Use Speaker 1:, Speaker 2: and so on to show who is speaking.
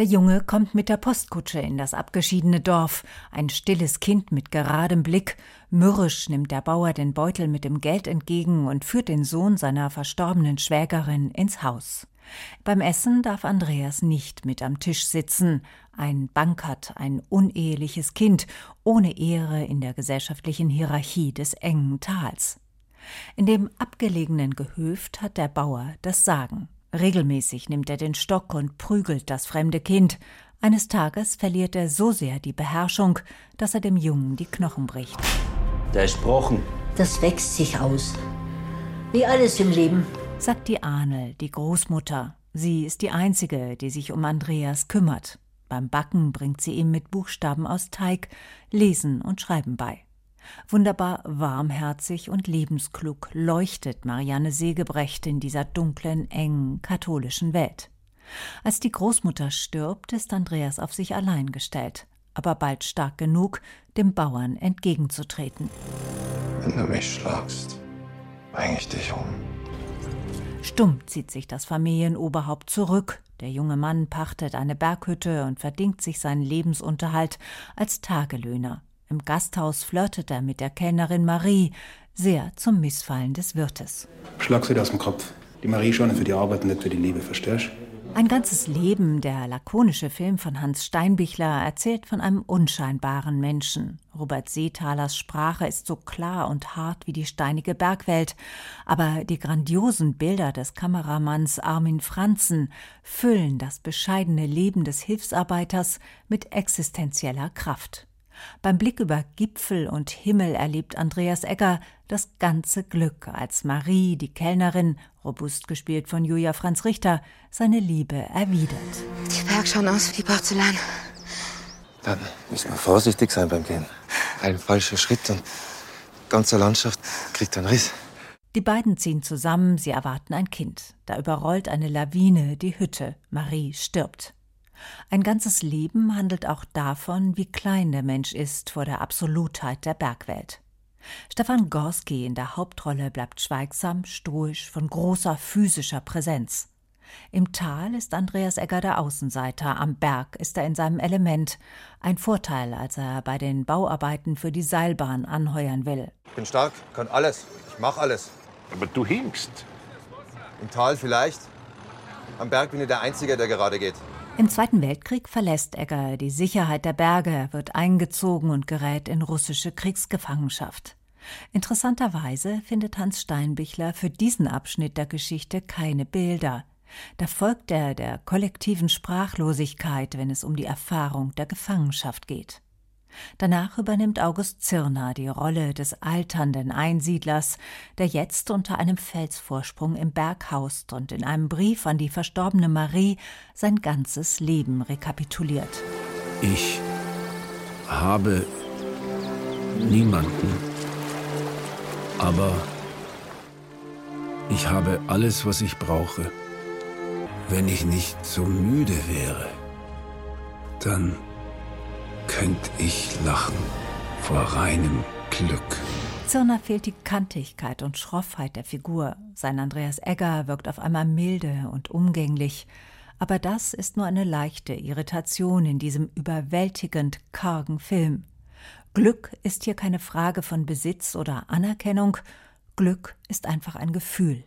Speaker 1: Der Junge kommt mit der Postkutsche in das abgeschiedene Dorf, ein stilles Kind mit geradem Blick. Mürrisch nimmt der Bauer den Beutel mit dem Geld entgegen und führt den Sohn seiner verstorbenen Schwägerin ins Haus. Beim Essen darf Andreas nicht mit am Tisch sitzen. Ein Bankert, ein uneheliches Kind, ohne Ehre in der gesellschaftlichen Hierarchie des engen Tals. In dem abgelegenen Gehöft hat der Bauer das Sagen. Regelmäßig nimmt er den Stock und prügelt das fremde Kind. Eines Tages verliert er so sehr die Beherrschung, dass er dem Jungen die Knochen bricht.
Speaker 2: Der ist gebrochen.
Speaker 3: Das wächst sich aus. Wie alles im Leben,
Speaker 1: sagt die Ahnl, die Großmutter. Sie ist die Einzige, die sich um Andreas kümmert. Beim Backen bringt sie ihm mit Buchstaben aus Teig Lesen und Schreiben bei. Wunderbar warmherzig und lebensklug leuchtet Marianne Segebrecht in dieser dunklen, engen, katholischen Welt. Als die Großmutter stirbt, ist Andreas auf sich allein gestellt, aber bald stark genug, dem Bauern entgegenzutreten.
Speaker 4: Wenn du mich schlagst, bring ich dich um.
Speaker 1: Stumm zieht sich das Familienoberhaupt zurück. Der junge Mann pachtet eine Berghütte und verdingt sich seinen Lebensunterhalt als Tagelöhner. Im Gasthaus flirtet er mit der Kellnerin Marie, sehr zum Missfallen des Wirtes.
Speaker 5: Schlag sie aus dem Kopf. Die Marie schon für die Arbeit, nicht für die Liebe, verstehst
Speaker 1: Ein ganzes Leben, der lakonische Film von Hans Steinbichler, erzählt von einem unscheinbaren Menschen. Robert Seethalers Sprache ist so klar und hart wie die steinige Bergwelt, aber die grandiosen Bilder des Kameramanns Armin Franzen füllen das bescheidene Leben des Hilfsarbeiters mit existenzieller Kraft. Beim Blick über Gipfel und Himmel erlebt Andreas Egger das ganze Glück, als Marie, die Kellnerin, robust gespielt von Julia Franz Richter, seine Liebe erwidert.
Speaker 6: Die Berg schauen aus wie Porzellan.
Speaker 4: Dann müssen wir vorsichtig sein beim Gehen. Ein falscher Schritt und ganze Landschaft kriegt einen Riss.
Speaker 1: Die beiden ziehen zusammen, sie erwarten ein Kind. Da überrollt eine Lawine die Hütte. Marie stirbt. Ein ganzes Leben handelt auch davon, wie klein der Mensch ist vor der Absolutheit der Bergwelt. Stefan Gorski in der Hauptrolle bleibt schweigsam, stoisch, von großer physischer Präsenz. Im Tal ist Andreas Egger der Außenseiter, am Berg ist er in seinem Element. Ein Vorteil, als er bei den Bauarbeiten für die Seilbahn anheuern will.
Speaker 7: Ich bin stark, kann alles, ich mach alles.
Speaker 8: Aber du hinkst.
Speaker 7: Im Tal vielleicht. Am Berg bin ich der Einzige, der gerade geht.
Speaker 1: Im Zweiten Weltkrieg verlässt Egger die Sicherheit der Berge, wird eingezogen und gerät in russische Kriegsgefangenschaft. Interessanterweise findet Hans Steinbichler für diesen Abschnitt der Geschichte keine Bilder. Da folgt er der kollektiven Sprachlosigkeit, wenn es um die Erfahrung der Gefangenschaft geht. Danach übernimmt August Zirner die Rolle des alternden Einsiedlers, der jetzt unter einem Felsvorsprung im Berg haust und in einem Brief an die verstorbene Marie sein ganzes Leben rekapituliert.
Speaker 9: Ich habe niemanden, aber ich habe alles, was ich brauche. Wenn ich nicht so müde wäre, dann könnte ich lachen vor reinem Glück.
Speaker 1: Zirner fehlt die Kantigkeit und Schroffheit der Figur. Sein Andreas Egger wirkt auf einmal milde und umgänglich. Aber das ist nur eine leichte Irritation in diesem überwältigend kargen Film. Glück ist hier keine Frage von Besitz oder Anerkennung. Glück ist einfach ein Gefühl.